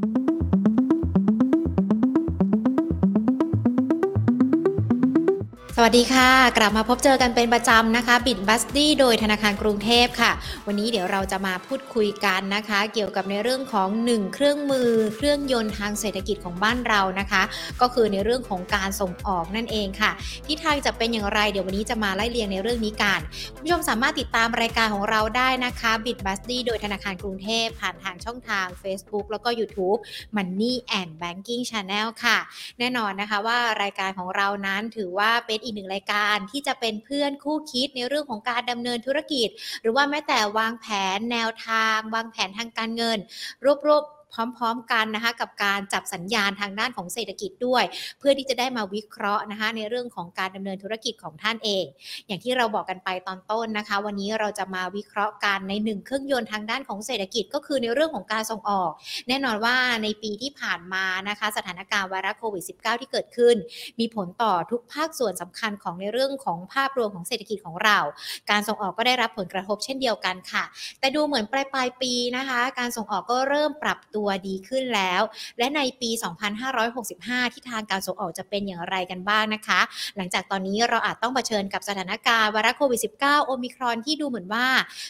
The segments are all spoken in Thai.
Thank you. สวัสดีค่ะ กลับมาพบเจอกันเป็นประจำนะคะ บิดบัสตี้โดยธนาคารกรุงเทพค่ะ วันนี้เดี๋ยวเราจะมาพูดคุยกันนะคะ เกี่ยวกับในเรื่องของ 1 เครื่องมือ เครื่องยนต์ทางเศรษฐกิจของบ้านเรานะคะ ก็คือในเรื่องของการส่งออกนั่นเองค่ะที่ทางจะเป็นอย่างไรเดี๋ยววันนี้จะมาไล่เรียงในเรื่องนี้กันคุณผู้ชมสามารถติดตามรายการของเราได้นะคะบิดบัสตี้โดยธนาคารกรุงเทพผ่านทางช่องทาง Facebook แล้วก็ YouTube Money and Banking Channel ค่ะ แน่นอนนะคะว่ารายการของเรานั้นถือว่าเป็นอีกหนึ่งรายการที่จะเป็นเพื่อนคู่คิดในเรื่องของการดำเนินธุรกิจ หรือว่าแม้แต่วางแผนแนวทาง วางแผนทางการเงิน รวบรวม พร้อม ๆ กันนะคะกับการจับสัญญาณทางด้านของเศรษฐกิจด้วย เพื่อที่จะได้มาวิเคราะห์นะคะในเรื่องของการดำเนินธุรกิจของท่านเอง อย่างที่เราบอกกันไปตอนต้นนะคะ วันนี้เราจะมาวิเคราะห์กันในหนึ่งเครื่องยนต์ทางด้านของเศรษฐกิจก็คือในเรื่องของการส่งออก แน่นอนว่าในปีที่ผ่านมานะคะสถานการณ์ไวรัสโควิด -19 ที่เกิดขึ้น มีผลต่อทุกภาคส่วนสำคัญของในเรื่องของภาพรวมของเศรษฐกิจของเรา การส่งออกก็ได้รับผลกระทบเช่นเดียวกันค่ะ แต่ดูเหมือนปลายปลายปีนะคะ การส่งออกก็เริ่มปรับตัวัวดีขึ้นแล้ว และในปี 2565 ที่ทางการส่งออกจะเป็นอย่างไรกันบ้างนะคะ หลังจากตอนนี้เราอาจต้องเผชิญกับสถานการณ์ไวรัสโควิด -19 โอมิครอนที่ดูเหมือนว่า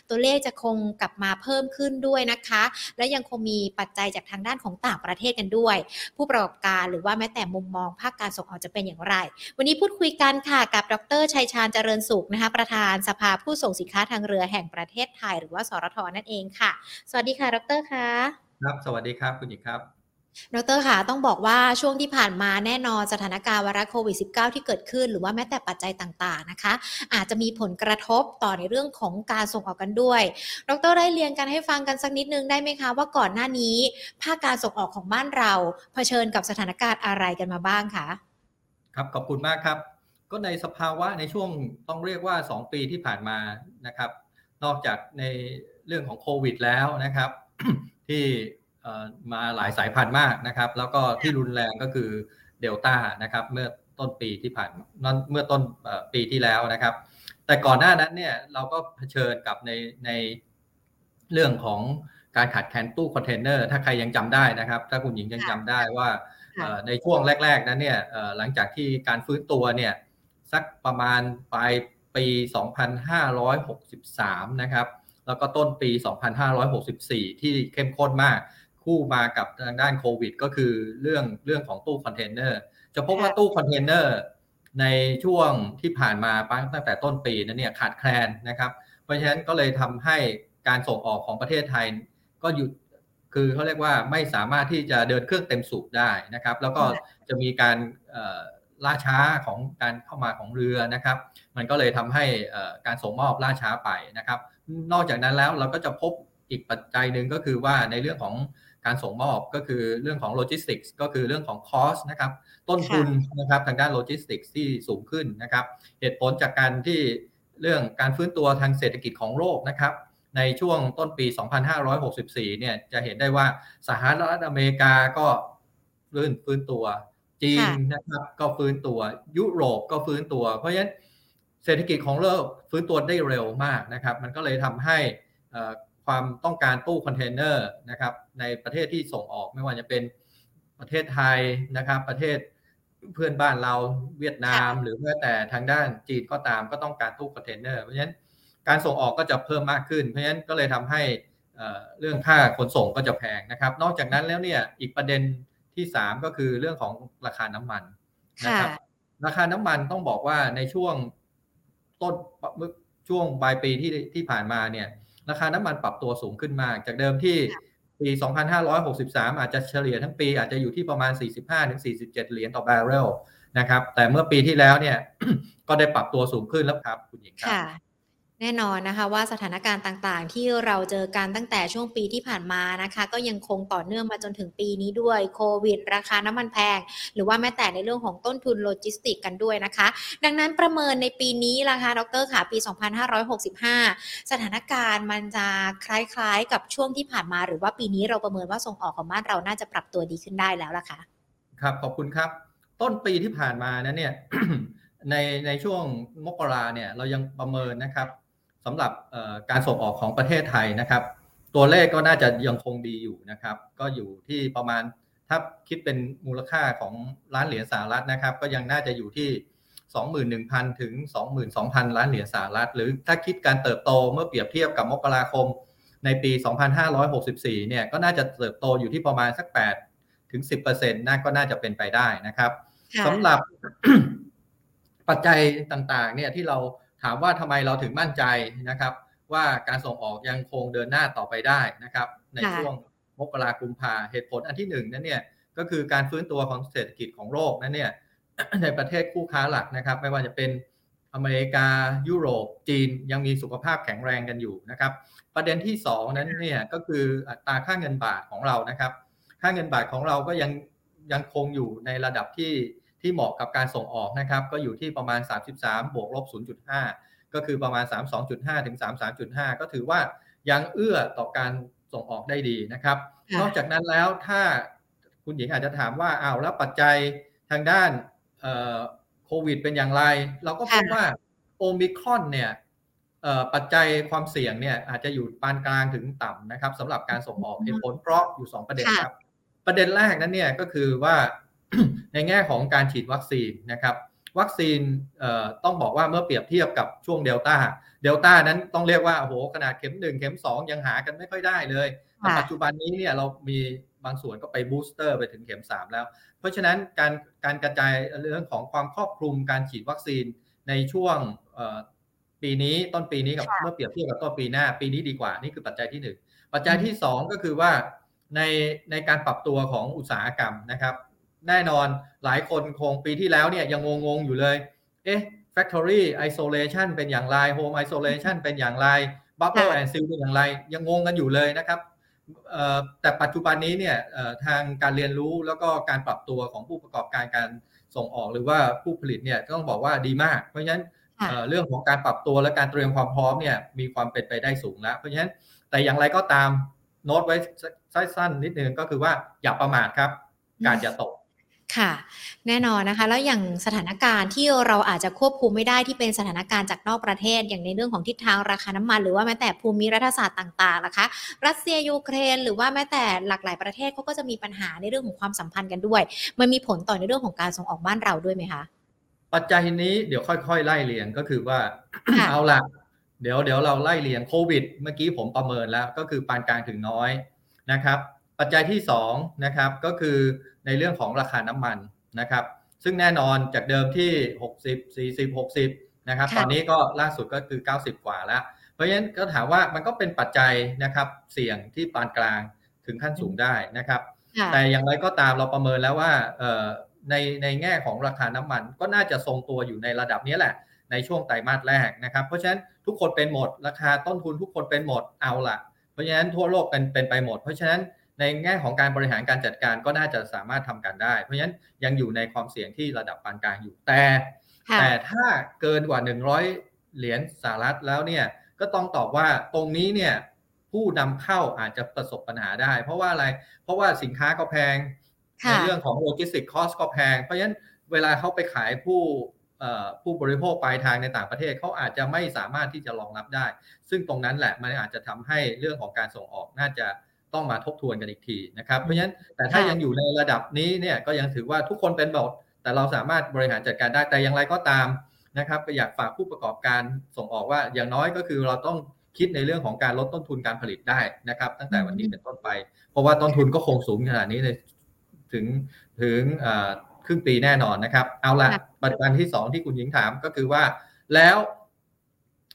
ตัวเลขจะคงกลับมาเพิ่มขึ้นด้วยนะคะ และยังคงมีปัจจัยจากทางด้านของต่างประเทศกันด้วย ผู้ประกอบการหรือว่าแม้แต่มุมมองภาคการส่งออกจะเป็นอย่างไร วันนี้พูดคุยกันค่ะกับดรชัยชาญเจริญสุขนะคะประธานสภาผู้ส่งสินค้าทางเรือแห่งประเทศไทย หรือว่าสรทนั่นเองค่ะ สวัสดีค่ะ ดรคะ ครับ สวัสดีครับ คุณหญิงครับดรค่ะต้องบอกว่าช่วงที่ผ่านมาแน่นอนสถานการณ์ไวรัสโควิด -19 ที่เกิดขึ้น หรือว่าแม้แต่ปัจจัยต่างๆนะคะ อาจจะมีผลกระทบต่อในเรื่องของการส่งออกกันด้วย ดรได้เรียนกันให้ฟังกันสักนิดนึงได้ไหมคะ ว่าก่อนหน้านี้ ภาคการส่งออกของบ้านเราเผชิญกับสถานการณ์อะไรกันมาบ้างคะครับขอบคุณมากครับ ก็ในสภาวะในช่วงต้องเรียกว่า 2 ปีที่ผ่านมานะครับ นอกจากในเรื่องของโควิด แล้วนะครับ ที่มาหลายสายพันธุ์มากนะครับ แล้วก็ที่รุนแรงก็คือเดลต้านะครับเมื่อต้นปีที่ผ่านนั้นเมื่อต้นปีที่แล้วนะครับ แต่ก่อนหน้านั้นเนี่ยเราก็เผชิญกับในในเรื่องของการขาดแคลนตู้คอนเทนเนอร์ถ้าใครยังจำได้นะครับ ถ้าคุณหญิงยังจำได้ว่าในช่วงแรก ๆ นั้นเนี่ยหลังจากที่การฟื้นตัวเนี่ยสักประมาณปลายปี 2563 นะครับ แล้วก็ต้นปี 2564 ที่เข้มข้นมาก คู่มากับทางด้านโควิด ก็คือเรื่องเรื่องของตู้คอนเทนเนอร์จะพบว่าตู้คอนเทนเนอร์ในช่วงที่ผ่านมาตั้งแต่ต้นปีนั้นเนี่ยขาดแคลนนะครับ เพราะฉะนั้นก็เลยทำให้การส่งออกของประเทศไทย ก็หยุดคือเขาเรียกว่าไม่สามารถที่จะเดินเครื่องเต็มสูบได้นะครับ แล้วก็จะมีการล่าช้าของการเข้ามาของเรือนะครับ มันก็เลยทำให้การส่งมอบล่าช้าไปนะครับ นอกจากนั้นแล้วเราก็จะพบอีกปัจจัยหนึ่งก็คือว่าในเรื่องของการส่งมอบก็คือเรื่องของโลจิสติกส์ก็คือเรื่องของ cost นะครับต้นทุนนะครับทางด้านโลจิสติกส์ที่สูงขึ้นนะครับเหตุผลจากการที่เรื่องการฟื้นตัวทางเศรษฐกิจของโลกนะครับในช่วงต้นปี 2564 เนี่ยจะเห็นได้ว่าสหรัฐอเมริกาก็เริ่มฟื้นตัว จีนนะครับก็ฟื้นตัวยุโรปก็ฟื้นตัว เพราะฉะนั้น เศรษฐกิจของโลกฟื้นตัวได้เร็วมากนะครับ มันก็เลยทำให้ความต้องการตู้คอนเทนเนอร์นะครับในประเทศที่ส่งออกไม่ว่าจะเป็นประเทศไทยนะครับ ประเทศเพื่อนบ้านเราเวียดนาม หรือแม้แต่ทางด้านจีนก็ตามก็ต้องการตู้คอนเทนเนอร์เพราะฉะนั้นการส่งออกก็จะเพิ่มมากขึ้น เพราะฉะนั้นก็เลยทำให้เรื่องค่าขนส่งก็จะแพงนะครับ นอกจากนั้นแล้วเนี่ยอีกประเด็นที่ 3 ก็คือเรื่องของราคาน้ำมันนะครับราคาน้ำมันต้องบอกว่าในช่วง ต้นช่วงปลายปีที่ที่ผ่านมาเนี่ยราคาน้ำมันปรับตัวสูงขึ้นมาก จากเดิมที่ปี 2563 อาจจะเฉลี่ยทั้งปีอาจจะอยู่ที่ประมาณ 45-47 เหรียญต่อบาร์เรลนะครับ แต่เมื่อปีที่แล้วเนี่ยก็ได้ปรับตัวสูงขึ้นแล้วครับคุณหญิงครับ แน่นอนนะคะว่าสถานการณ์ต่างๆ ที่เราเจอกันตั้งแต่ช่วงปีที่ผ่านมานะคะ ก็ยังคงต่อเนื่องมาจนถึงปีนี้ด้วยโควิด ราคาน้ำมันแพง หรือว่าแม้แต่ในเรื่องของต้นทุนโลจิสติกกันด้วยนะคะ ดังนั้นประเมินในปีนี้ราคาดรค่ะปี 2565 สถานการณ์มันจะคล้ายๆ กับช่วงที่ผ่านมา หรือว่าปีนี้เราประเมินว่าส่งออกของบ้านเราน่าจะปรับตัวดีขึ้นได้แล้วล่ะคะครับขอบคุณครับ ต้นปีที่ผ่านมานะเนี่ยในในช่วงมกราเนี่ยเรายังประเมินนะครับ สำหรับการส่งออกของประเทศไทยนะครับ ตัวเลขก็น่าจะยังคงดีอยู่นะครับ ก็อยู่ที่ประมาณถ้าคิดเป็นมูลค่าของล้านเหรียญสหรัฐนะครับ ก็ยังน่าจะอยู่ที่ 21,000 ถึง 22,000 ล้านเหรียญสหรัฐ หรือถ้าคิดการเติบโตเมื่อเปรียบเทียบกับมกราคมในปี 2564 เนี่ยก็น่าจะเติบโตอยู่ที่ประมาณสัก 8 ถึง 10%น่าก็น่าจะเป็นไปได้นะครับสำหรับปัจจัยต่างๆ เนี่ยที่เรา ถามว่าทำไมเราถึงมั่นใจนะครับ ว่าการส่งออกยังคงเดินหน้าต่อไปได้นะครับ ในช่วงมกราคมพาเหตุผลอันที่หนึ่งนั้นเนี่ยก็คือการฟื้นตัวของเศรษฐกิจของโลกนั้นเนี่ยในประเทศคู่ค้าหลักนะครับ ไม่ว่าจะเป็นอเมริกายุโรป จีนยังมีสุขภาพแข็งแรงกันอยู่นะครับ ประเด็นที่ 2 นั้นเนี่ยก็คืออัตราค่าเงินบาทของเรานะครับ ค่าเงินบาทของเราก็ยังยังคงอยู่ในระดับที่ ที่เหมาะกับการส่งออกนะครับก็อยู่ที่ประมาณ 33 บวกลบ 0.5 ก็คือประมาณ 32.5 ถึง 33.5 ก็ถือว่ายังเอื้อต่อการส่งออกได้ดีนะครับ นอกจากนั้นแล้วถ้าคุณหญิงอาจจะถามว่าอ้าวแล้วปัจจัยทางด้านโควิดเป็นอย่างไร เราก็พบว่าโอมิครอนเนี่ยปัจจัยความเสี่ยงเนี่ยอาจจะอยู่ปานกลางถึงต่ำนะครับสำหรับการส่งออกเหตุผลเพราะอยู่ 2 ประเด็นครับ ประเด็นแรกนั้นเนี่ยก็คือว่า ในแง่ของการฉีดวัคซีนนะครับวัคซีนต้องบอกว่าเมื่อเปรียบเทียบกับช่วงเดลต้าเดลต้านั้นต้องเรียกว่าโอ้โหขนาดเข็มหนึ่งเข็มสองยังหากันไม่ค่อยได้เลยปัจจุบันนี้เนี่ยเรามีบางส่วนก็ไปบูสเตอร์ไปถึงเข็ม 3 แล้ว เพราะฉะนั้นการการกระจายเรื่องของความครอบคลุมการฉีดวัคซีนในช่วงปีนี้ต้นปีนี้กับเมื่อเปรียบเทียบกับต้นปีหน้าปีนี้ดีกว่านี่คือปัจจัยที่ 1 ปัจจัยที่ 2 ก็คือว่าในในการปรับตัวของอุตสาหกรรมนะครับ แน่นอนหลายคนคงปีที่แล้วเนี่ยยังงงๆอยู่เลย เอ๊ะ factory isolation เป็นอย่างไร home isolation เป็นอย่างไร bubble and seal เป็นอย่างไร ยังงงกันอยู่เลยนะครับแต่ปัจจุบันนี้เนี่ยทางการเรียนรู้แล้วก็การปรับตัวของผู้ประกอบการการส่งออกหรือว่าผู้ผลิตเนี่ยต้องบอกว่าดีมาก เพราะฉะนั้นเรื่องของการปรับตัวและการเตรียมความพร้อมเนี่ยมีความเป็นไปได้สูงแล้ว เพราะฉะนั้นแต่อย่างไรก็ตามโน้ตไว้สั้นๆนิดนึงก็คือว่าอย่าประมาทครับ การจะตก ค่ะ แน่นอนนะคะ แล้วอย่างสถานการณ์ที่เราอาจจะควบคุมไม่ได้ที่เป็นสถานการณ์จากนอกประเทศ อย่างในเรื่องของทิศทางราคาน้ำมัน หรือว่าแม้แต่ภูมิรัฐศาสตร์ต่างๆนะคะ รัสเซียยูเครน หรือว่าแม้แต่หลากหลายประเทศเขาก็จะมีปัญหาในเรื่องของความสัมพันธ์กันด้วย มันมีผลต่อในเรื่องของการส่งออกบ้านเราด้วยไหมคะปัจจัยนี้เดี๋ยวค่อยๆ ไล่เรียงก็คือว่าเอาละเดี๋ยวเดี๋ยวเราไล่เรียงโควิด เมื่อกี้ผมประเมินแล้วก็คือปานกลางถึงน้อยนะครับ ปัจจัยที่2นะครับก็คือในเรื่องของราคาน้ำมันนะครับ ซึ่งแน่นอนจากเดิมที่ 60 40 60นะครับตอนนี้ก็ล่าสุดก็คือ 90 กว่าแล้ว เพราะฉะนั้นก็ถามว่ามันก็เป็นปัจจัยนะครับเสี่ยงที่ปานกลางถึงขั้นสูงได้นะครับ แต่อย่างไรก็ตามเราประเมินแล้วว่าในในแง่ของราคาน้ำมันก็น่าจะทรงตัวอยู่ในระดับนี้แหละในช่วงไตรมาสแรกนะครับ เพราะฉะนั้นทุกคนเป็นหมด ราคาต้นทุนทุกคนเป็นหมดเอาละเพราะฉะนั้นทั่วโลกเป็นเป็นไปหมด เพราะฉะนั้น ในแง่ของการบริหารการจัดการก็น่าจะสามารถทำการได้ เพราะฉะนั้นยังอยู่ในความเสี่ยงที่ระดับปานกลางอยู่แต่ แต่ถ้าเกินกว่า 100 เหรียญสหรัฐแล้วเนี่ยก็ต้องตอบว่าตรงนี้เนี่ยผู้นำเข้าอาจจะประสบปัญหาได้ เพราะว่าอะไรเพราะว่าสินค้าก็แพงในเรื่องของ logistic cost ก็แพง เพราะฉะนั้นเวลาเขาไปขายผู้ผู้บริโภคปลายทางในต่างประเทศเขาอาจจะไม่สามารถที่จะรองรับได้ ซึ่งตรงนั้นแหละมันอาจจะทำให้เรื่องของการส่งออกน่าจะ ต้องมาทบทวนกันอีกทีนะครับ เพราะฉะนั้นแต่ถ้ายังอยู่ในระดับนี้เนี่ยก็ยังถือว่าทุกคนเป็นหมดแต่เราสามารถบริหารจัดการได้แต่อย่างไรก็ตามนะครับก็อยากฝากผู้ประกอบการส่งออกว่าอย่างน้อยก็คือเราต้องคิดในเรื่องของการลดต้นทุนการผลิตได้นะครับ ตั้งแต่วันนี้เป็นต้นไป เพราะว่าต้นทุนก็คงสูงขนาดนี้เลยถึงถึงครึ่งปีแน่นอนนะครับ เอาละปัจจัยที่สองที่คุณหญิงถามก็คือว่า แล้ว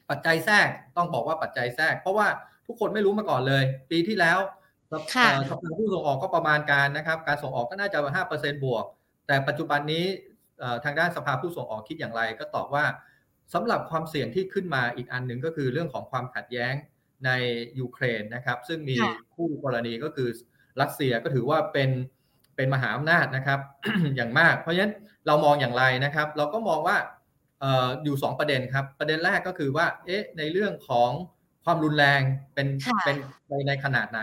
ปัจจัยแทรกต้องบอกว่าปัจจัยแทรก เพราะว่าทุกคนไม่รู้มาก่อนเลย ปีที่แล้ว สภาผู้ส่งออกก็ประมาณการนะครับ การส่งออกก็น่าจะห้าเปอร์เซ็นบวก แต่ปัจจุบันนี้ทางด้านสภาผู้ส่งออกคิดอย่างไร ก็ตอบว่าสำหรับความเสี่ยงที่ขึ้นมาอีกอันหนึ่งก็คือเรื่องของความขัดแย้งในยูเครนนะครับ ซึ่งมีคู่กรณีก็คือรัสเซียก็ถือว่าเป็นเป็นมหาอำนาจนะครับอย่างมาก เพราะฉะนั้นเรามองอย่างไรนะครับ เราก็มองว่าอยู่ 2 ประเด็นครับ ประเด็นแรกก็คือว่าเอ๊ะในเรื่องของความรุนแรงเป็นเป็นในในขนาดไหน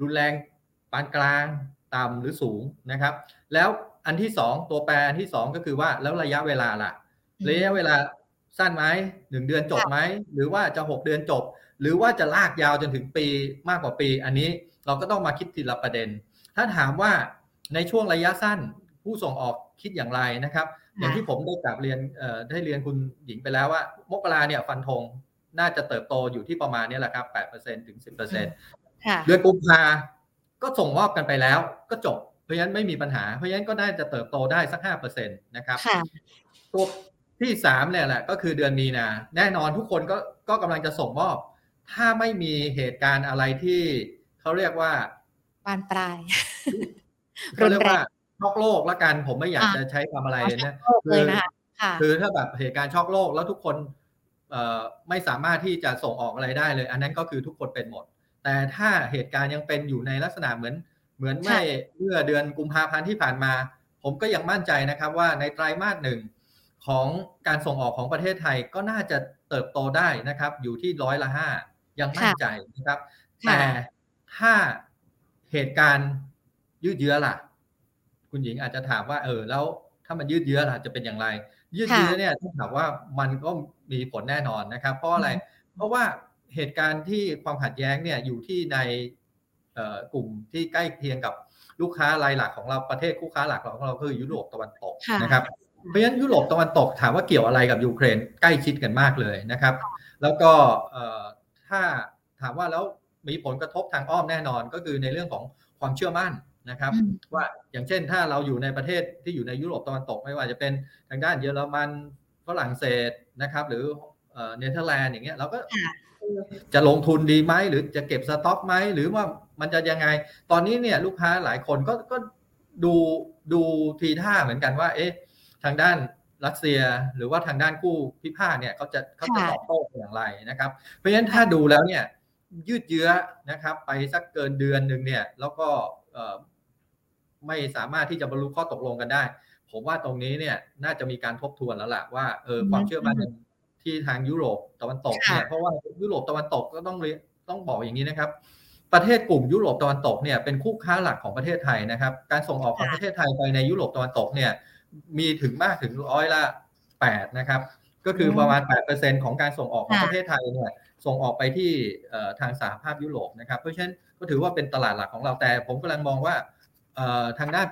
รุนแรงปานกลางต่ำหรือสูงนะครับ แล้วอันที่สองตัวแปรอันที่สองก็คือว่าแล้วระยะเวลาล่ะ ระยะเวลาสั้นไหมหนึ่งเดือนจบไหมหรือว่าจะหกเดือนจบ หรือว่าจะลากยาวจนถึงปีมากกว่าปี อันนี้เราก็ต้องมาคิดทีละประเด็น ถ้าถามว่าในช่วงระยะสั้นผู้ส่งออกคิดอย่างไรนะครับ อย่างที่ผมได้กลับเรียนได้เรียนคุณหญิงไปแล้วว่ามกราเนี่ยฟันธงน่าจะเติบโตอยู่ที่ประมาณนี้แหละครับ8%ถึง 10% เดือนกุมภาก็ส่งมอบกันไปแล้วก็จบ เพราะฉะนั้นไม่มีปัญหา เพราะฉะนั้นก็น่าจะเติบโตได้สัก5%นะครับตัวที่สามเนี่ยแหละก็คือเดือนมีนา แน่นอนทุกคนก็ก็กำลังจะส่งมอบ ถ้าไม่มีเหตุการณ์อะไรที่เขาเรียกว่าบานปลายเขาเรียกว่าช็อกโลกละกันผมไม่อยากจะใช้คำอะไรนะคือคือถ้าแบบเหตุการณ์ช็อกโลกแล้วทุกคนไม่สามารถที่จะส่งออกอะไรได้เลย อันนั้นก็คือทุกคนเป็นหมด แต่ถ้าเหตุการณ์ยังเป็นอยู่ในลักษณะเหมือน เหมือนไม่เมื่อเดือนกุมภาพันธ์ที่ผ่านมา ผมก็ยังมั่นใจนะครับว่าในไตรามาสหนึ่งของการส่งออกของประเทศไทยก็น่าจะเติบโตได้นะครับ อยู่ที่ร้อยละห้ายังมั่นใจนะครับ แต่ถ้าเหตุการณ์ยืดเยื้อล่ะ คุณหญิงอาจจะถามว่า เออ แล้วถ้ามันยืดเยื้อล่ะจะเป็นอย่างไร ยืดเยื้อเนี่ยต้องถามว่ามันก็มีผลแน่นอนนะครับ เพราะอะไร เพราะว่า เหตุการณ์ที่ความขัดแย้งเนี่ยอยู่ที่ในกลุ่มที่ใกล้เคียงกับลูกค้ารายหลักของเราประเทศคู่ค้าหลักของเราคือยุโรปตะวันตกนะครับเพราะฉะนั้นยุโรปตะวันตกถามว่าเกี่ยวอะไรกับยูเครนใกล้ชิดกันมากเลยนะครับ แล้วก็ถ้าถามว่าแล้วมีผลกระทบทางอ้อมแน่นอนก็คือในเรื่องของความเชื่อมั่นนะครับ ว่าอย่างเช่นถ้าเราอยู่ในประเทศที่อยู่ในยุโรปตะวันตกไม่ว่าจะเป็นทางด้านเยอรมันฝรั่งเศสนะครับ หรือเนเธอร์แลนด์อย่างเงี้ยเราก็ จะลงทุนดีไหมหรือจะเก็บสต็อกไหมหรือว่ามันจะยังไง ตอนนี้เนี่ยลูกค้าหลายคนก็ก็ดูดูทีท่าเหมือนกันว่า เอ๊ะ ทางด้านรัสเซียหรือว่าทางด้านกู้พิพาทเนี่ยเขาจะเขาจะตอบโต้อย่างไรนะครับ เพราะฉะนั้นถ้าดูแล้วเนี่ยยืดเยื้อนะครับ ไปสักเกินเดือนหนึ่งเนี่ย แล้วก็ไม่สามารถที่จะบรรลุข้อตกลงกันได้ ผมว่าตรงนี้เนี่ยน่าจะมีการทบทวนแล้วล่ะว่าเออความเชื่อมั่น ที่ทางยุโรปตะวันตกเนี่ยเพราะว่ายุโรปตะวันตกก็ต้องต้องบอกอย่างนี้นะครับ ประเทศกลุ่มยุโรปตะวันตกเนี่ยเป็นคู่ค้าหลักของประเทศไทยนะครับ การส่งออกของประเทศไทยไปในยุโรปตะวันตกเนี่ยมีถึงมากถึงร้อยละแปดนะครับก็คือประมาณแปดเปอร์เซ็นของการส่งออกของประเทศไทยเนี่ยส่งออกไปที่ทางสหภาพยุโรปนะครับ เพราะฉะนั้นก็ถือว่าเป็นตลาดหลักของเราแต่ผมกำลังมองว่าทางด้าน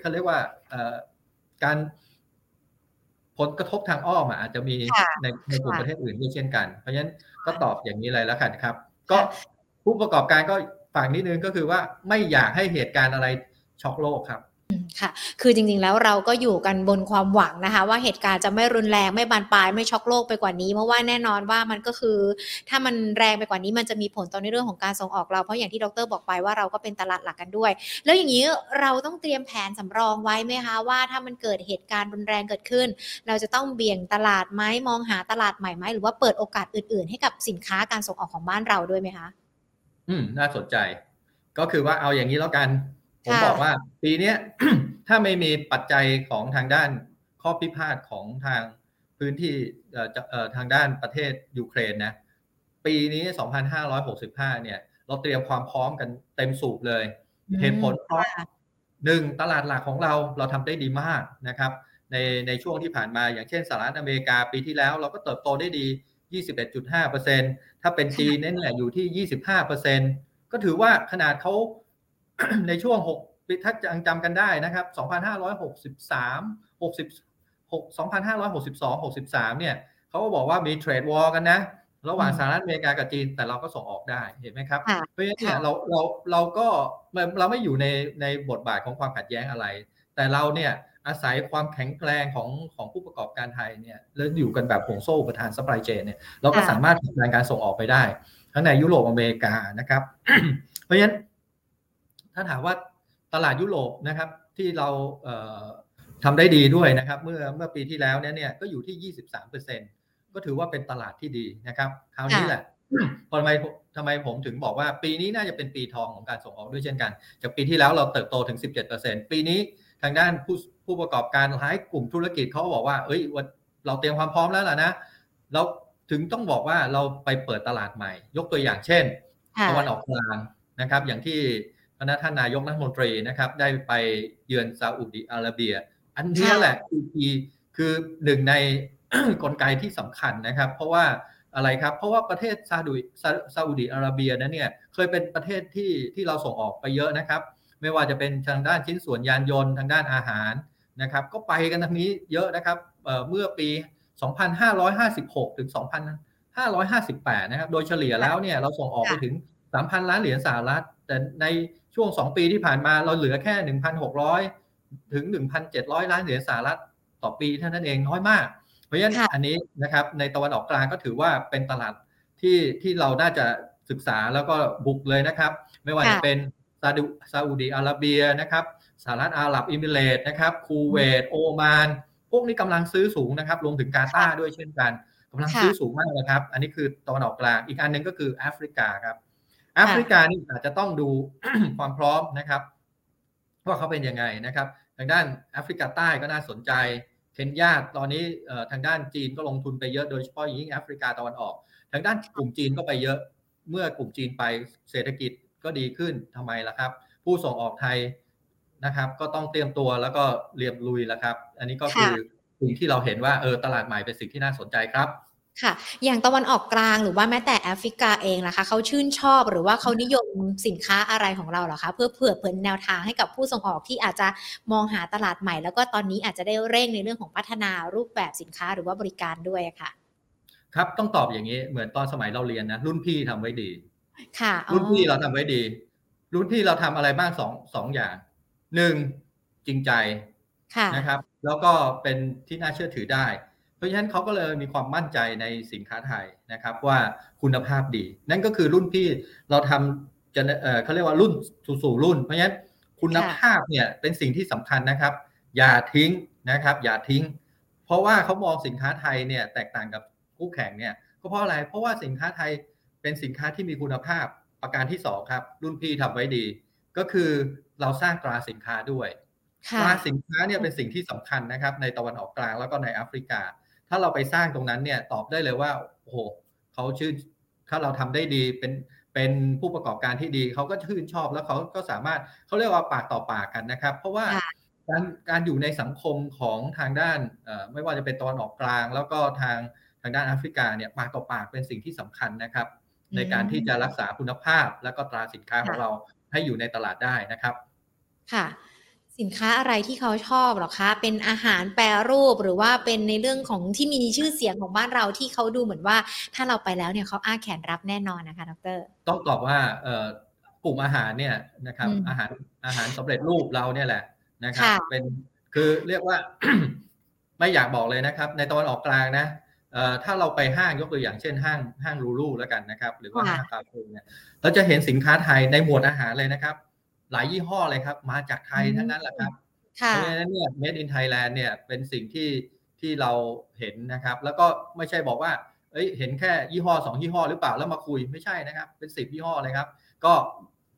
เขาเรียกว่าการ ผลกระทบทางอ้อมอาจจะมีในในกลุ่มประเทศอื่นด้วยเช่นกัน เพราะฉะนั้นก็ตอบอย่างนี้เลยแล้วกันครับ ก็ผู้ประกอบการก็ฝากนิดนึงก็คือว่าไม่อยากให้เหตุการณ์อะไรช็อกโลกครับ ค่ะ คือจริงๆ แล้วเราก็อยู่กันบนความหวังนะคะ ว่าเหตุการณ์จะไม่รุนแรงไม่บานปลายไม่ช็อกโลกไปกว่านี้ เพราะว่าแน่นอนว่ามันก็คือ ถ้ามันแรงไปกว่านี้มันจะมีผลต่อในเรื่องของการส่งออกเรา เพราะอย่างที่ดรบอกไปว่าเราก็เป็นตลาดหลักกันด้วย แล้วอย่างนี้เราต้องเตรียมแผนสำรองไว้ไหมคะว่าถ้ามันเกิดเหตุการณ์รุนแรงเกิดขึ้น เราจะต้องเบี่ยงตลาดไหมมองหาตลาดใหม่ไหมหรือว่าเปิดโอกาสอื่น ๆ ให้กับสินค้าการส่งออกของบ้านเราด้วยไหมคะ อืมน่าสนใจ ก็คือว่าเอาอย่างนี้แล้วกัน ผมบอกว่าปีนี้ถ้าไม่มีปัจจัยของทางด้านข้อพิพาทของทางพื้นที่ทางด้านประเทศยูเครนนะปีนี้ 2565 เนี่ย เราเตรียมความพร้อมกันเต็มสูบเลย เหตุผลเพราะหนึ่งตลาดหลักของเราเราทำได้ดีมากนะครับ ในในช่วงที่ผ่านมาอย่างเช่นสหรัฐอเมริกาปีที่แล้ว เราก็เติบโตได้ดี 21.5%ถ้าเป็นจีนนั่นแหละอยู่ที่ 25%ก็ถือว่าขนาดเขา ในช่วง6ปีถ้าจังจำกันได้นะครับ 2563 66 2562 63 เนี่ยเขาก็บอกว่ามีเทรดวอลกันนะ ระหว่างสหรัฐอเมริกากับจีน แต่เราก็ส่งออกได้เห็นไหมครับ เพราะฉะนั้นเนี่ยเราเราเราก็เราไม่อยู่ในในบทบาทของความขัดแย้งอะไร แต่เราเนี่ยอาศัยความแข็งแกร่งของของผู้ประกอบการไทยเนี่ยแล้วอยู่กันแบบห่วงโซ่อุปทาน supply chain เนี่ยเราก็สามารถทำงานการส่งออกไปได้ ทั้งในยุโรปอเมริกานะครับ เพราะฉะนั้น ถ้าถามว่าตลาดยุโรปนะครับที่เราทำได้ดีด้วยนะครับเมื่อเมื่อปีที่แล้วเนี่ยเนี่ยก็อยู่ที่ 23%ก็ถือว่าเป็นตลาดที่ดีนะครับคราวนี้แหละทำไมทำไมผมถึงบอกว่าปีนี้น่าจะเป็นปีทองของการส่งออกด้วยเช่นกัน จากปีที่แล้วเราเติบโตถึง 17%ปีนี้ทางด้านผู้ผู้ประกอบการหลายกลุ่มธุรกิจเขาบอกว่า เอ้ยเราเตรียมความพร้อมแล้วล่ะนะเราถึงต้องบอกว่าเราไปเปิดตลาดใหม่ ยกตัวอย่างเช่นตะวันออกกลางนะครับ อย่างที่ คณะท่านนายกรัฐมนตรีนะครับ ได้ไปเยือนซาอุดิอาระเบีย อันนี้แหละคือคือหนึ่งในกลไกที่สำคัญนะครับ เพราะว่าอะไรครับ เพราะว่าประเทศซาอุดิซาอุดิอาระเบียนั้นเนี่ยเคยเป็นประเทศที่ที่เราส่งออกไปเยอะนะครับ ไม่ว่าจะเป็นทางด้านชิ้นส่วนยานยนต์ทางด้านอาหารนะครับ ก็ไปกันทางนี้เยอะนะครับเมื่อปี 2556 ถึง 2558 นะครับ โดยเฉลี่ยแล้วเนี่ยเราส่งออกไปถึง 3,000ล้านเหรียญสหรัฐ แต่ในช่วง2ปีที่ผ่านมาเราเหลือแค่1,600ถึง1,700ล้านเหรียญสหรัฐต่อปีเท่านั้นเองน้อยมาก เพราะฉะนั้นอันนี้นะครับในตะวันออกกลางก็ถือว่าเป็นตลาดที่ที่เราน่าจะศึกษาแล้วก็บุกเลยนะครับ ไม่ว่าจะเป็นซาอุซาอุดีอาระเบียนะครับสหรัฐอาหรับเอมิเรตส์นะครับคูเวตโอมานพวกนี้กำลังซื้อสูงนะครับรวมถึงกาตาร์ด้วยเช่นกันกำลังซื้อสูงมากนะครับ อันนี้คือตะวันออกกลางอีกอันหนึ่งก็คือแอฟริกาครับ แอฟริกานี่อาจจะต้องดูความพร้อมนะครับ ว่าเขาเป็นยังไงนะครับ ทางด้านแอฟริกาใต้ก็น่าสนใจเคนยาตอนนี้ทางด้านจีนก็ลงทุนไปเยอะโดยเฉพาะยิ่งแอฟริกาตะวันออก ทางด้านกลุ่มจีนก็ไปเยอะเมื่อกลุ่มจีนไปเศรษฐกิจก็ดีขึ้นทำไมล่ะครับ ผู้ส่งออกไทยนะครับ ก็ต้องเตรียมตัวแล้วก็เรียบลุยแล้วครับ อันนี้ก็คือสิ่งที่เราเห็นว่าเออตลาดใหม่เป็นสิ่งที่น่าสนใจครับ ค่ะ อย่างตะวันออกกลางหรือว่าแม้แต่แอฟริกาเองล่ะคะเขาชื่นชอบหรือว่าเขานิยมสินค้าอะไรของเราเหรอคะ เพื่อเผื่อเผยแนวทางให้กับผู้ส่งออกที่อาจจะมองหาตลาดใหม่ แล้วก็ตอนนี้อาจจะได้เร่งในเรื่องของพัฒนารูปแบบสินค้าหรือว่าบริการด้วยค่ะ ครับต้องตอบอย่างนี้เหมือนตอนสมัยเราเรียนนะรุ่นพี่ทำไว้ดี ค่ะ รุ่นพี่เราทำไว้ดี รุ่นพี่เราทำอะไรบ้างสองสองอย่างหนึ่งจริงใจนะครับ แล้วก็เป็นที่น่าเชื่อถือได้ เพราะฉะนั้นเขาก็เลยมีความมั่นใจในสินค้าไทยนะครับว่าคุณภาพดี นั่นก็คือรุ่นพี่เราทำจะเออเขาเรียกว่ารุ่นสู่รุ่น เพราะฉะนั้นคุณภาพเนี่ยเป็นสิ่งที่สำคัญนะครับ อย่าทิ้งนะครับ อย่าทิ้ง เพราะว่าเขามองสินค้าไทยเนี่ยแตกต่างกับคู่แข่งเนี่ยก็เพราะอะไรเพราะว่าสินค้าไทยเป็นสินค้าที่มีคุณภาพประการที่สองครับ รุ่นพี่ทำไว้ดี ก็คือเราสร้างตราสินค้าด้วยตราสินค้าเนี่ยเป็นสิ่งที่สำคัญนะครับ ในตะวันออกกลางแล้วก็ในแอฟริกา ถ้าเราไปสร้างตรงนั้นเนี่ยตอบได้เลยว่าโอ้โหเขาชื่นถ้าเราทำได้ดีเป็นเป็นผู้ประกอบการที่ดีเขาก็ชื่นชอบแล้วเขาก็สามารถเขาเรียกว่าปากต่อปากกันนะครับ เพราะว่าการการอยู่ในสังคมของทางด้านไม่ว่าจะเป็นตอนออกกลาง แล้วก็ทางทางด้านแอฟริกาเนี่ยปากต่อปากเป็นสิ่งที่สำคัญนะครับ ในการที่จะรักษาคุณภาพ แล้วก็ตราสินค้าของเราให้อยู่ในตลาดได้นะครับ ค่ะ สินค้าอะไรที่เขาชอบหรอคะ เป็นอาหารแปรรูปหรือว่าเป็นในเรื่องของที่มีชื่อเสียงของบ้านเราที่เขาดูเหมือนว่า ถ้าเราไปแล้วเนี่ยเขาอ้าแขนรับแน่นอนนะคะดรต้องตอบว่าเอ่อกลุ่มอาหารเนี่ยนะครับอาหารอาหารสำเร็จรูปเราเนี่ยแหละนะครับ เป็นคือเรียกว่าไม่อยากบอกเลยนะครับ ในตอนออกกลางนะถ้าเราไปห้างยกตัวอย่างเช่นห้างห้างรูรูแล้วกันนะครับ หรือว่าห้างคาเฟ่เนี่ยเราจะเห็นสินค้าไทยในหมวดอาหารเลยนะครับ หลายยี่ห้อเลยครับ มาจากไทยทั้งนั้นแหละครับเพราะฉะนั้นเนี่ย made in Thailand เนี่ยเป็นสิ่งที่ที่เราเห็นนะครับ แล้วก็ไม่ใช่บอกว่า เอ้ย เห็นแค่ยี่ห้อสองยี่ห้อหรือเปล่าแล้วมาคุยไม่ใช่นะครับ เป็นสิบยี่ห้อเลยครับ ก็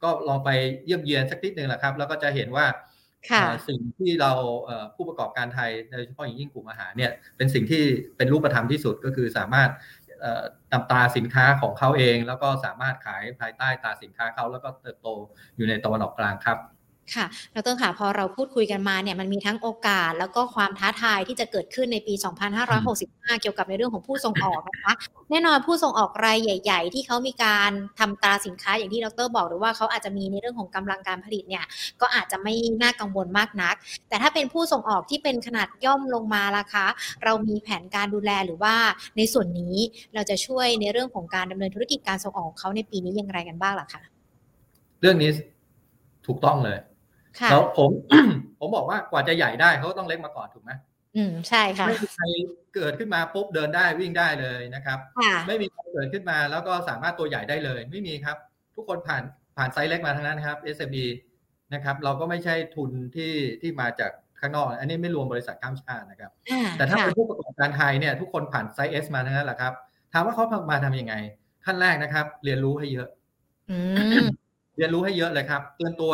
ก็ลองไปเยี่ยมเยียนสักนิดหนึ่งแหละครับ แล้วก็จะเห็นว่าสิ่งที่เราผู้ประกอบการไทยโดยเฉพาะอย่างยิ่งกลุ่มอาหารเนี่ยเป็นสิ่งที่เป็นรูปธรรมที่สุดก็คือสามารถ นำตาสินค้าของเขาเอง แล้วก็สามารถขายภายใต้ตาสินค้าเขาแล้วก็เติบโตอยู่ในตะวันออกกลางครับ ค่ะดรค่ะ พอเราพูดคุยกันมาเนี่ยมันมีทั้งโอกาส แล้วก็ความท้าทายที่จะเกิดขึ้นในปี 2565 เกี่ยวกับในเรื่องของผู้ส่งออกนะคะ แน่นอนผู้ส่งออกรายใหญ่ ๆ ที่เขามีการทำตราสินค้าอย่างที่ดรบอกหรือว่าเขาอาจจะมีในเรื่องของกำลังการผลิตเนี่ย ก็อาจจะไม่น่ากังวลมากนัก แต่ถ้าเป็นผู้ส่งออกที่เป็นขนาดย่อมลงมาล่ะคะ เรามีแผนการดูแลหรือว่าในส่วนนี้เราจะช่วยในเรื่องของการดำเนินธุรกิจการส่งออกเขาในปีนี้อย่างไรกันบ้างล่ะคะ เรื่องนี้ถูกต้องเลย แล้วผมผมบอกว่ากว่าจะใหญ่ได้เขาต้องเล็กมาก่อนถูกไหมอืมใช่ค่ะไม่มีใครเกิดขึ้นมาปุ๊บเดินได้วิ่งได้เลยนะครับ ไม่มีใครเกิดขึ้นมาแล้วก็สามารถตัวใหญ่ได้เลย ไม่มีครับ ทุกคนผ่านผ่านไซส์เล็กมาทั้งนั้นครับ SME นะครับ เราก็ไม่ใช่ทุนที่ที่มาจากข้างนอก อันนี้ไม่รวมบริษัทข้ามชาตินะครับ แต่ถ้าเป็นผู้ประกอบการไทยเนี่ยทุกคนผ่านไซส์ S มาทั้งนั้นแหละครับถามว่าเขามาทำยังไง ขั้นแรกนะครับ เรียนรู้ให้เยอะเรียนรู้ให้เยอะเลยครับเตือนตัว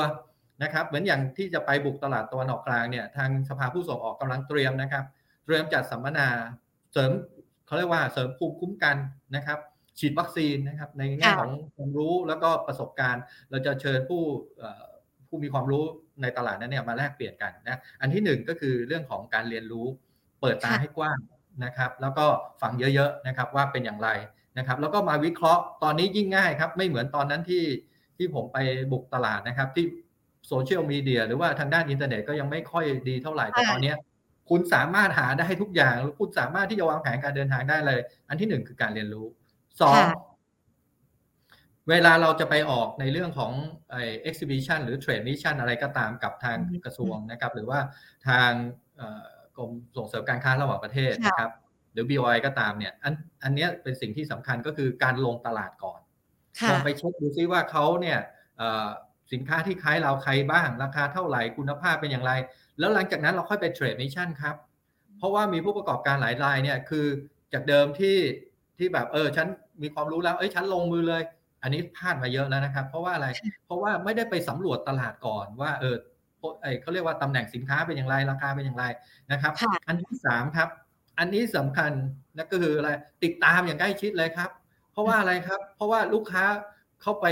นะครับเหมือนอย่างที่จะไปบุกตลาดตะวันออกกลางเนี่ยทางสภาผู้ส่งออกกำลังเตรียมนะครับ เตรียมจัดสัมมนาเสริมเขาเรียกว่าเสริมภูมิคุ้มกันนะครับฉีดวัคซีนนะครับในแง่ของความรู้แล้วก็ประสบการณ์ เราจะเชิญผู้ผู้มีความรู้ในตลาดนั้นเนี่ยมาแลกเปลี่ยนกันนะอันที่หนึ่งก็คือเรื่องของการเรียนรู้เปิดตาให้กว้างนะครับ แล้วก็ฟังเยอะๆนะครับว่าเป็นอย่างไรนะครับ แล้วก็มาวิเคราะห์ตอนนี้ยิ่งง่ายครับ ไม่เหมือนตอนนั้นที่ที่ผมไปบุกตลาดนะครับ ที่ โซเชียลมีเดียหรือว่าทางด้านอินเทอร์เน็ตก็ยังไม่ค่อยดีเท่าไหร่แต่ตอนนี้คุณสามารถหาได้ทุกอย่าง คุณสามารถที่จะวางแผนการเดินทางได้เลย อันที่หนึ่งคือการเรียนรู้สองเวลาเราจะไปออกในเรื่องของไอ exhibition หรือ trade mission อะไรก็ตามกับทางกระทรวงนะครับ หรือว่าทางกรมส่งเสริมการค้าระหว่างประเทศนะครับ หรือ BOI ก็ตามเนี่ย อันอันนี้เป็นสิ่งที่สำคัญก็คือการลงตลาดก่อนลองไปเช็คดูซิว่าเขาเนี่ย สินค้าที่ขายเราใครบ้าง ราคาเท่าไหร่คุณภาพเป็นอย่างไร แล้วหลังจากนั้นเราค่อยไป trade mission ครับ เพราะว่ามีผู้ประกอบการหลายรายเนี่ยคือจากเดิมที่ที่แบบเออฉันมีความรู้แล้วเอ้ยฉันลงมือเลย อันนี้พลาดมาเยอะแล้วนะครับ เพราะว่าอะไรเพราะว่าไม่ได้ไปสำรวจตลาดก่อนว่าเออเขาเรียกว่าตำแหน่งสินค้าเป็นอย่างไรราคาเป็นอย่างไรนะครับ อันที่สามครับ อันนี้สำคัญนั่นก็คืออะไรติดตามอย่างใกล้ชิดเลยครับ เพราะว่าอะไรครับ เพราะว่าลูกค้าเข้าไป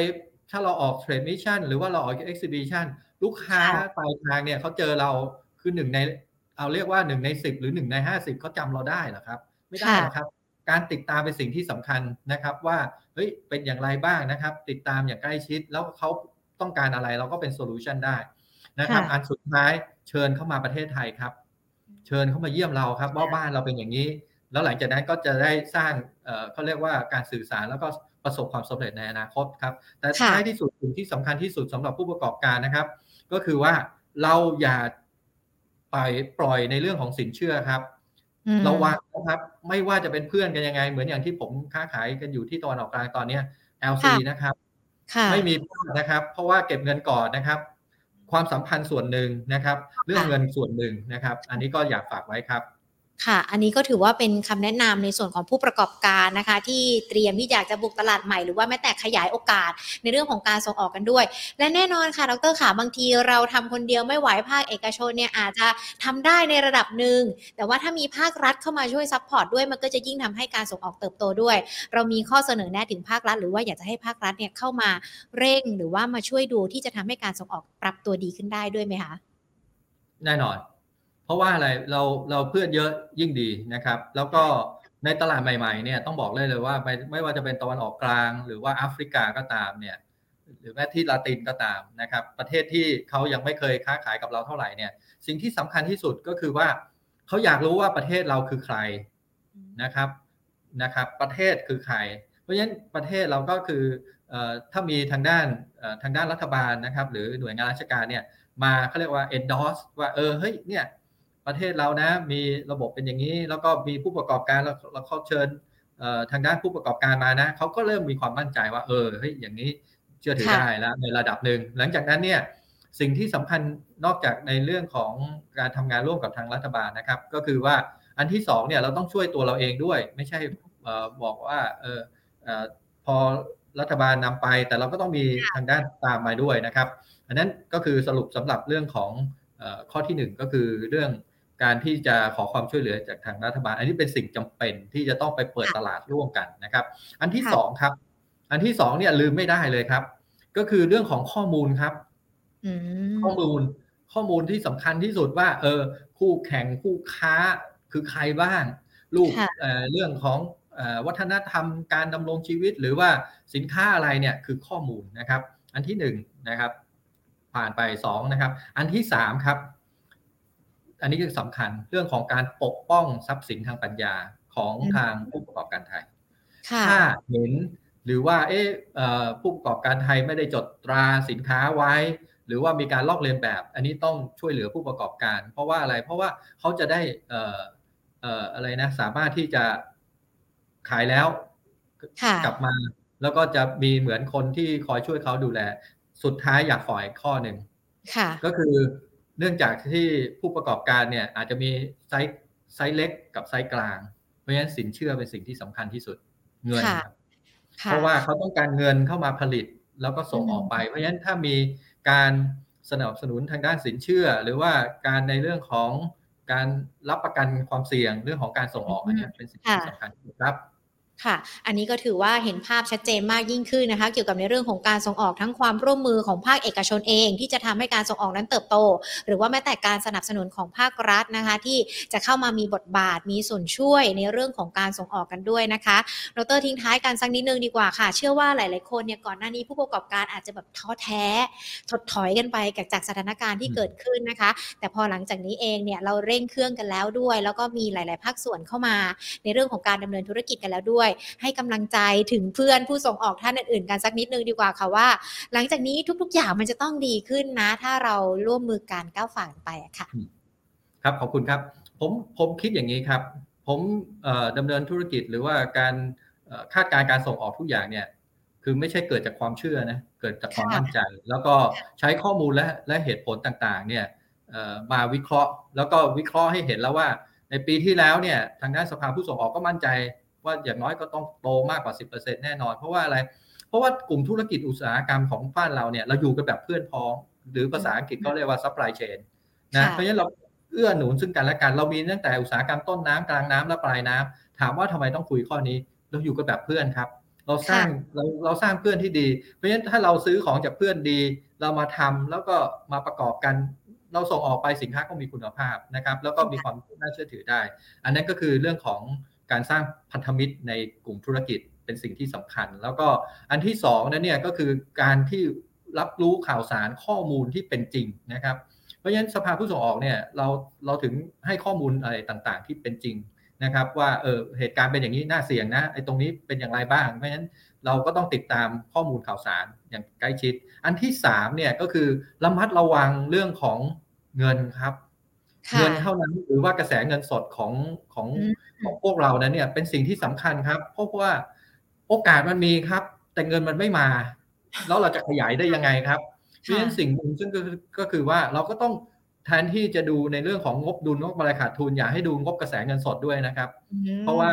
ถ้าเราออก trade mission หรือว่าเราออก exhibition ลูกค้าปลายทางเนี่ยเขาเจอเราคือหนึ่งในเอาเรียกว่าหนึ่งในสิบหรือหนึ่งในห้าสิบเขาจำเราได้หรอครับ ไม่ได้นะครับ การติดตามเป็นสิ่งที่สำคัญนะครับว่าเฮ้ยเป็นอย่างไรบ้างนะครับ ติดตามอย่างใกล้ชิดแล้วเขาต้องการอะไรเราก็เป็น solution ได้นะครับอันสุดท้ายเชิญเข้ามาประเทศไทยครับ เชิญเข้ามาเยี่ยมเราครับว่าบ้านเราเป็นอย่างนี้ แล้วหลังจากนั้นก็จะได้สร้าง เขาเรียกว่าการสื่อสารแล้วก็ประสบความสำเร็จในอนาคตครับ แต่ท้ายที่สุดสิ่งที่สำคัญที่สุดสำหรับผู้ประกอบการนะครับ ก็คือว่าเราอย่าไปปล่อยในเรื่องของสินเชื่อครับระวังนะครับ ไม่ว่าจะเป็นเพื่อนกันยังไง เหมือนอย่างที่ผมค้าขายกันอยู่ที่ตะวันออกกลางตอนนี้ LC นะครับไม่มีพลาดนะครับ เพราะว่าเก็บเงินก่อนนะครับ ความสัมพันธ์ส่วนหนึ่งนะครับ เรื่องเงินส่วนหนึ่งนะครับ อันนี้ก็อยากฝากไว้ครับ ค่ะ อันนี้ก็ถือว่าเป็นคำแนะนำในส่วนของผู้ประกอบการนะคะ ที่เตรียมที่อยากจะบุกตลาดใหม่หรือว่าแม้แต่ขยายโอกาสในเรื่องของการส่งออกกันด้วย และแน่นอนค่ะดรขาบางทีเราทำคนเดียวไม่ไหวภาคเอกชนเนี่ยอาจจะทำได้ในระดับหนึ่งแต่ว่าถ้ามีภาครัฐเข้ามาช่วย support ด้วยมันก็จะยิ่งทำให้การส่งออกเติบโตด้วย เรามีข้อเสนอแนะถึงภาครัฐ หรือว่าอยากจะให้ภาครัฐเนี่ยเข้ามาเร่งหรือว่ามาช่วยดูที่จะทำให้การส่งออกปรับตัวดีขึ้นได้ด้วยไหมคะแน่นอน เพราะว่าอะไรเราเราเพื่อนเยอะยิ่งดีนะครับ แล้วก็ในตลาดใหม่ๆเนี่ยต้องบอกเลยเลยว่าไม่ไม่ว่าจะเป็นตะวันออกกลาง หรือว่าแอฟริกาก็ตามเนี่ยหรือแม้ที่ลาตินก็ตามนะครับ ประเทศที่เขายังไม่เคยค้าขายกับเราเท่าไหร่เนี่ย สิ่งที่สำคัญที่สุดก็คือว่าเขาอยากรู้ว่าประเทศเราคือใครนะครับนะครับ ประเทศคือใคร เพราะฉะนั้นประเทศเราก็คือถ้ามีทางด้านทางด้านรัฐบาลนะครับ หรือหน่วยงานราชการเนี่ยมาเขาเรียกว่า endorse ว่าเออเฮ้ยเนี่ย ประเทศเรานะ มีระบบเป็นอย่างนี้ แล้วก็มีผู้ประกอบการเราเขาเชิญทางด้านผู้ประกอบการมานะเขาก็เริ่มมีความมั่นใจว่า เออเฮ้ยอย่างนี้เชื่อถือได้แล้วในระดับหนึ่งหลังจากนั้นเนี่ยสิ่งที่สำคัญนอกจากในเรื่องของการทำงานร่วมกับทางรัฐบาลนะครับ ก็คือว่าอันที่สองเนี่ยเราต้องช่วยตัวเราเองด้วย ไม่ใช่บอกว่าเออพอรัฐบาลนำไป แต่เราก็ต้องมีทางด้านตามมาด้วยนะครับ อันนั้นก็คือสรุปสำหรับเรื่องของข้อที่1ก็คือเรื่อง การที่จะขอความช่วยเหลือจากทางรัฐบาล อันนี้เป็นสิ่งจำเป็นที่จะต้องไปเปิดตลาดร่วมกันนะครับ อันที่สองครับ อันที่สองเนี่ยลืมไม่ได้เลยครับ ก็คือเรื่องของข้อมูลครับข้อมูลข้อมูลที่สำคัญที่สุดว่า เออ คู่แข่งคู่ค้าคือใครบ้าง ลูกเเรื่องของวัฒนธรรมการดำรงชีวิตหรือว่าสินค้าอะไรเนี่ยคือข้อมูลนะครับ อันที่หนึ่งนะครับ ผ่านไปสองนะครับ อันที่สามครับ อันนี้คือสำคัญเรื่องของการปกป้องทรัพย์สินทางปัญญาของทางผู้ประกอบการไทย ถ้าเห็นหรือว่าเอ๊ะผู้ประกอบการไทยไม่ได้จดตราสินค้าไว้ หรือว่ามีการลอกเลียนแบบ อันนี้ต้องช่วยเหลือผู้ประกอบการ เพราะว่าอะไรเพราะว่าเขาจะได้เอ่อเอ่ออะไรนะสามารถที่จะขายแล้วกลับมา แล้วก็จะมีเหมือนคนที่คอยช่วยเขาดูแล สุดท้ายอยากขออีกข้อหนึ่งก็คือ เนื่องจากที่ผู้ประกอบการเนี่ยอาจจะมี size size เล็กกับไซส์กลาง เพราะฉะนั้นสินเชื่อเป็นสิ่งที่สำคัญที่สุดเงิน เพราะว่าเขาต้องการเงินเข้ามาผลิตแล้วก็ส่งออกไป เพราะฉะนั้นถ้ามีการสนับสนุนทางด้านสินเชื่อ หรือว่าการในเรื่องของการรับประกันความเสี่ยงเรื่องของการส่งออกอันนี้เป็นสิ่งที่สำคัญครับ ค่ะ อันนี้ก็ถือว่าเห็นภาพชัดเจนมากยิ่งขึ้นนะคะ เกี่ยวกับในเรื่องของการส่งออกทั้งความร่วมมือของภาคเอกชนเอง ที่จะทำให้การส่งออกนั้นเติบโต หรือว่าแม้แต่การสนับสนุนของภาครัฐนะคะ ที่จะเข้ามามีบทบาทมีส่วนช่วยในเรื่องของการส่งออกกันด้วยนะคะดรทิ้งท้ายกันสักนิดนึงดีกว่าค่ะ เชื่อว่าหลาย ๆ คนเนี่ยก่อนหน้านี้ผู้ประกอบการอาจจะแบบท้อแท้ ถดถอยกันไปจากสถานการณ์ที่เกิดขึ้นนะคะ แต่พอหลังจากนี้เองเนี่ยเราเร่งเครื่องกันแล้วด้วย แล้วก็มีหลาย ๆ ภาคส่วนเข้ามา ในเรื่องของการดำเนินธุรกิจกันแล้วด้วยให้กำลังใจถึงเพื่อนผู้ส่งออกท่านอื่นๆกันสักนิดนึงดีกว่าค่ะว่า หลังจากนี้ทุกๆอย่างมันจะต้องดีขึ้นนะ ถ้าเราร่วมมือการก้าวฝ่าไปอะค่ะ ครับขอบคุณครับ ผมผมคิดอย่างนี้ครับ ผมดำเนินธุรกิจหรือว่าการคาดการณ์การส่งออกทุกอย่างเนี่ยคือไม่ใช่เกิดจากความเชื่อนะเกิดจากความมั่นใจ แล้วก็ใช้ข้อมูลและและเหตุผลต่างๆเนี่ยมาวิเคราะห์ แล้วก็วิเคราะห์ให้เห็นแล้วว่า ในปีที่แล้วเนี่ยทางด้านสภาผู้ส่งออกก็มั่นใจ ว่าอย่างน้อยก็ต้องโตมากกว่า 10%แน่นอน เพราะว่าอะไร เพราะว่ากลุ่มธุรกิจอุตสาหกรรมของบ้านเราเนี่ยเราอยู่กันแบบเพื่อนพ้อง หรือภาษาอังกฤษก็เรียกว่า supply chain นะเพราะฉะนั้นเราเอื้อหนุนซึ่งกันและกันเรามีตั้งแต่อุตสาหกรรมต้นน้ำกลางน้ำและปลายน้ำถามว่าทำไมต้องคุยข้อนี้ เราอยู่กันแบบเพื่อนครับ เราสร้างเราเราสร้างเพื่อนที่ดี เพราะฉะนั้นถ้าเราซื้อของจากเพื่อนดี เรามาทำแล้วก็มาประกอบกัน เราส่งออกไปสินค้าก็มีคุณภาพนะครับ แล้วก็มีความน่าเชื่อถือได้ อันนั้นก็คือเรื่องของ การสร้างพันธมิตรในกลุ่มธุรกิจเป็นสิ่งที่สำคัญ แล้วก็อันที่สองนั้นเนี่ยก็คือการที่รับรู้ข่าวสารข้อมูลที่เป็นจริงนะครับ เพราะฉะนั้นสภาผู้ส่งออกเนี่ยเราเราถึงให้ข้อมูลอะไรต่างๆ ที่เป็นจริงนะครับว่าเออเหตุการณ์เป็นอย่างนี้น่าเสี่ยงนะไอ้ตรงนี้เป็นอย่างไรบ้าง เพราะฉะนั้นเราก็ต้องติดตามข้อมูลข่าวสารอย่างใกล้ชิด อันที่สามเนี่ยก็คือระมัดระวังเรื่องของเงินครับ เงินเท่านั้นหรือว่ากระแสเงินสดของของ ของพวกเรานั้นเนี่ยเป็นสิ่งที่สำคัญครับ เพราะว่าโอกาสมันมีครับ แต่เงินมันไม่มา แล้วเราจะขยายได้ยังไงครับเพราะฉะนั้นสิ่งหนึ่งซึ่งก็คือว่าเราก็ต้องแทนที่จะดูในเรื่องของงบดุลงบรายขาดทุนอย่าให้ดูงบกระแสเงินสดด้วยนะครับ เพราะว่า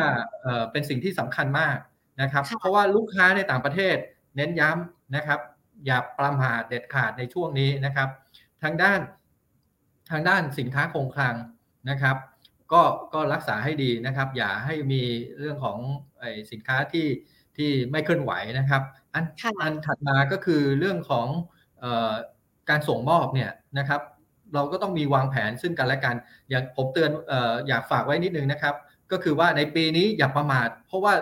เป็นสิ่งที่สำคัญมากนะครับ เพราะว่าลูกค้าในต่างประเทศ เน้นย้ำนะครับ อย่าประมาทเด็ดขาดในช่วงนี้นะครับ ทางด้าน ทางด้านสินค้าคงคลังนะครับ ก็ก็รักษาให้ดีนะครับ อย่าให้มีเรื่องของไอสินค้าที่ที่ไม่เคลื่อนไหวนะครับ อันอันถัดมาก็คือเรื่องของออการส่งมอบเนี่ยนะครับ เราก็ต้องมีวางแผนซึ่งกันและกันอย่างผมเตือนออยากฝากไว้นิดนึงนะครับ ก็คือว่าในปีนี้อย่าประมาทเพราะว่า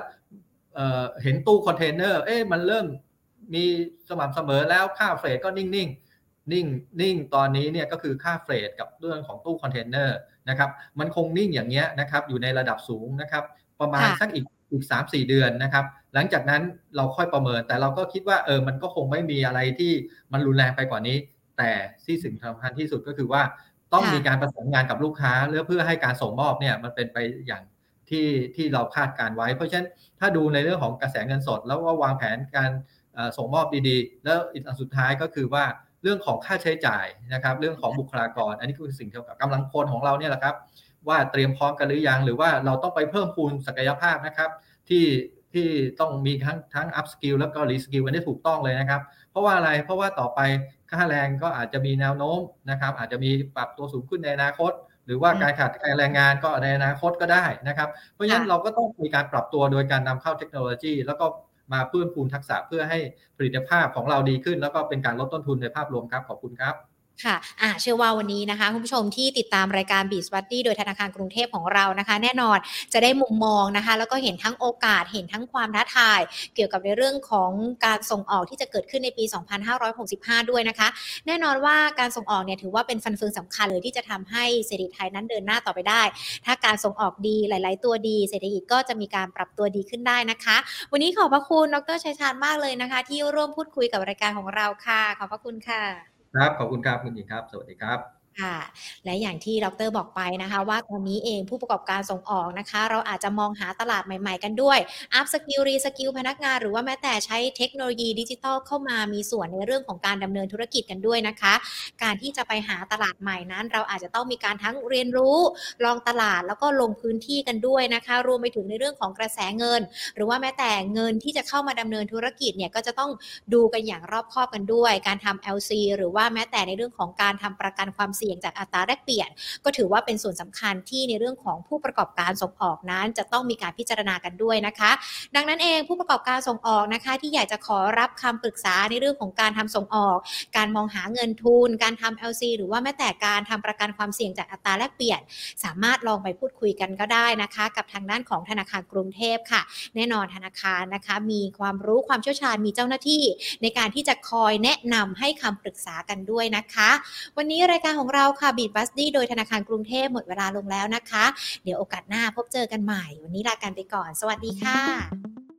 เเห็นตู้คอนเทนเนอร์เอ๊ะมันเริ่มมีสม่ำเสมอแล้วค่า freight ก็นิ่ง นิ่งนิ่งตอนนี้เนี่ยก็คือค่า freight กับเรื่องของตู้คอนเทนเนอร์นะครับมันคงนิ่งอย่างเงี้ยนะครับอยู่ในระดับสูงนะครับประมาณสักอีกอีกสามสี่เดือนนะครับ หลังจากนั้นเราค่อยประเมิน แต่เราก็คิดว่าเออมันก็คงไม่มีอะไรที่มันรุนแรงไปกว่านี้ แต่ที่สิ่งสำคัญที่สุดก็คือว่าต้องมีการประสานงานกับลูกค้าเพื่อให้การส่งมอบเนี่ยมันเป็นไปอย่างที่ที่เราคาดการไว้ เพราะฉะนั้นถ้าดูในเรื่องของกระแสเงินสด แล้วก็วางแผนการส่งมอบดีๆ แล้วอีกอันสุดท้ายก็คือว่า เรื่องของค่าใช้จ่ายนะครับ เรื่องของบุคลากร อันนี้คือสิ่งเกี่ยวกับกำลังคนของเราเนี่ยแหละครับ ว่าเตรียมพร้อมกันหรือยังหรือว่าเราต้องไปเพิ่มพูนศักยภาพนะครับ ที่ที่ต้องมีทั้งทั้ง up skill แล้วก็ re skill อันนี้ถูกต้องเลยนะครับ เพราะว่าอะไรเพราะว่าต่อไปค่าแรงก็อาจจะมีแนวโน้มนะครับ อาจจะมีปรับตัวสูงขึ้นในอนาคต หรือว่าการขาดแรงงานก็ในอนาคตก็ได้นะครับ เพราะฉะนั้นเราก็ต้องมีการปรับตัวโดยการนำเข้าเทคโนโลยี แล้วก็ มาเพิ่มพูนทักษะเพื่อให้ผลิตภาพของเราดีขึ้น แล้วก็เป็นการลดต้นทุนในภาพรวมครับขอบคุณครับ ค่ะอ่าเชื่อว่าวันนี้นะคะคุณผู้ชมที่ติดตามรายการบีสวัตตี้โดยธนาคารกรุงเทพของเรานะคะ แน่นอนจะได้มุมมองนะคะ แล้วก็เห็นทั้งโอกาสเห็นทั้งความท้าทาย เกี่ยวกับในเรื่องของการส่งออกที่จะเกิดขึ้นในปี 2565 ด้วยนะคะ แน่นอนว่าการส่งออกเนี่ยถือว่าเป็นฟันเฟืองสำคัญเลยที่จะทำให้เศรษฐกิจไทยนั้นเดินหน้าต่อไปได้ ถ้าการส่งออกดีหลาย ๆ ตัวดี เศรษฐกิจก็จะมีการปรับตัวดีขึ้นได้นะคะ วันนี้ขอบพระคุณดรชัยชาญมากเลยนะคะ ที่ร่วมพูดคุยกับรายการของเราค่ะ ขอบพระคุณค่ะ ครับขอบคุณครับคุณหญิงครับ สวัสดีครับ ค่ะ และอย่างที่ดรบอกไปนะคะ ว่าตอนนี้เองผู้ประกอบการส่งออกนะคะ เราอาจจะมองหาตลาดใหม่ๆกันด้วยupskill reskill พนักงาน หรือว่าแม้แต่ใช้เทคโนโลยีดิจิทัลเข้ามามีส่วนในเรื่องของการดำเนินธุรกิจกันด้วยนะคะ การที่จะไปหาตลาดใหม่นั้น เราอาจจะต้องมีการทั้งเรียนรู้ ลองตลาดแล้วก็ลงพื้นที่กันด้วยนะคะ รวมไปถึงในเรื่องของกระแสเงิน หรือว่าแม้แต่เงินที่จะเข้ามาดำเนินธุรกิจเนี่ยก็จะต้องดูกันอย่างรอบคอบกันด้วย การทำ LC หรือว่าแม้แต่ในเรื่องของการทำประกันความเสี่ยงจากอัตราแลกเปลี่ยน ก็ถือว่าเป็นส่วนสำคัญที่ในเรื่องของผู้ประกอบการส่งออกนั้น จะต้องมีการพิจารณากันด้วยนะคะ ดังนั้นเองผู้ประกอบการส่งออกนะคะ ที่อยากจะขอรับคำปรึกษาในเรื่องของการทำส่งออก การมองหาเงินทุน การทำ LC หรือว่าแม้แต่การทำประกันความเสี่ยงจากอัตราแลกเปลี่ยน สามารถลองไปพูดคุยกันก็ได้นะคะ กับทางด้านของธนาคารกรุงเทพค่ะ แน่นอนธนาคารนะคะ มีความรู้ความเชี่ยวชาญมีเจ้าหน้าที่ ในการที่จะคอยแนะนำให้คำปรึกษากันด้วยนะคะ วันนี้รายการของของเราค่ะบีดบัสดี้โดยธนาคารกรุงเทพหมดเวลาลงแล้วนะคะ เดี๋ยวโอกาสหน้าพบเจอกันใหม่ วันนี้ลากันไปก่อน สวัสดีค่ะ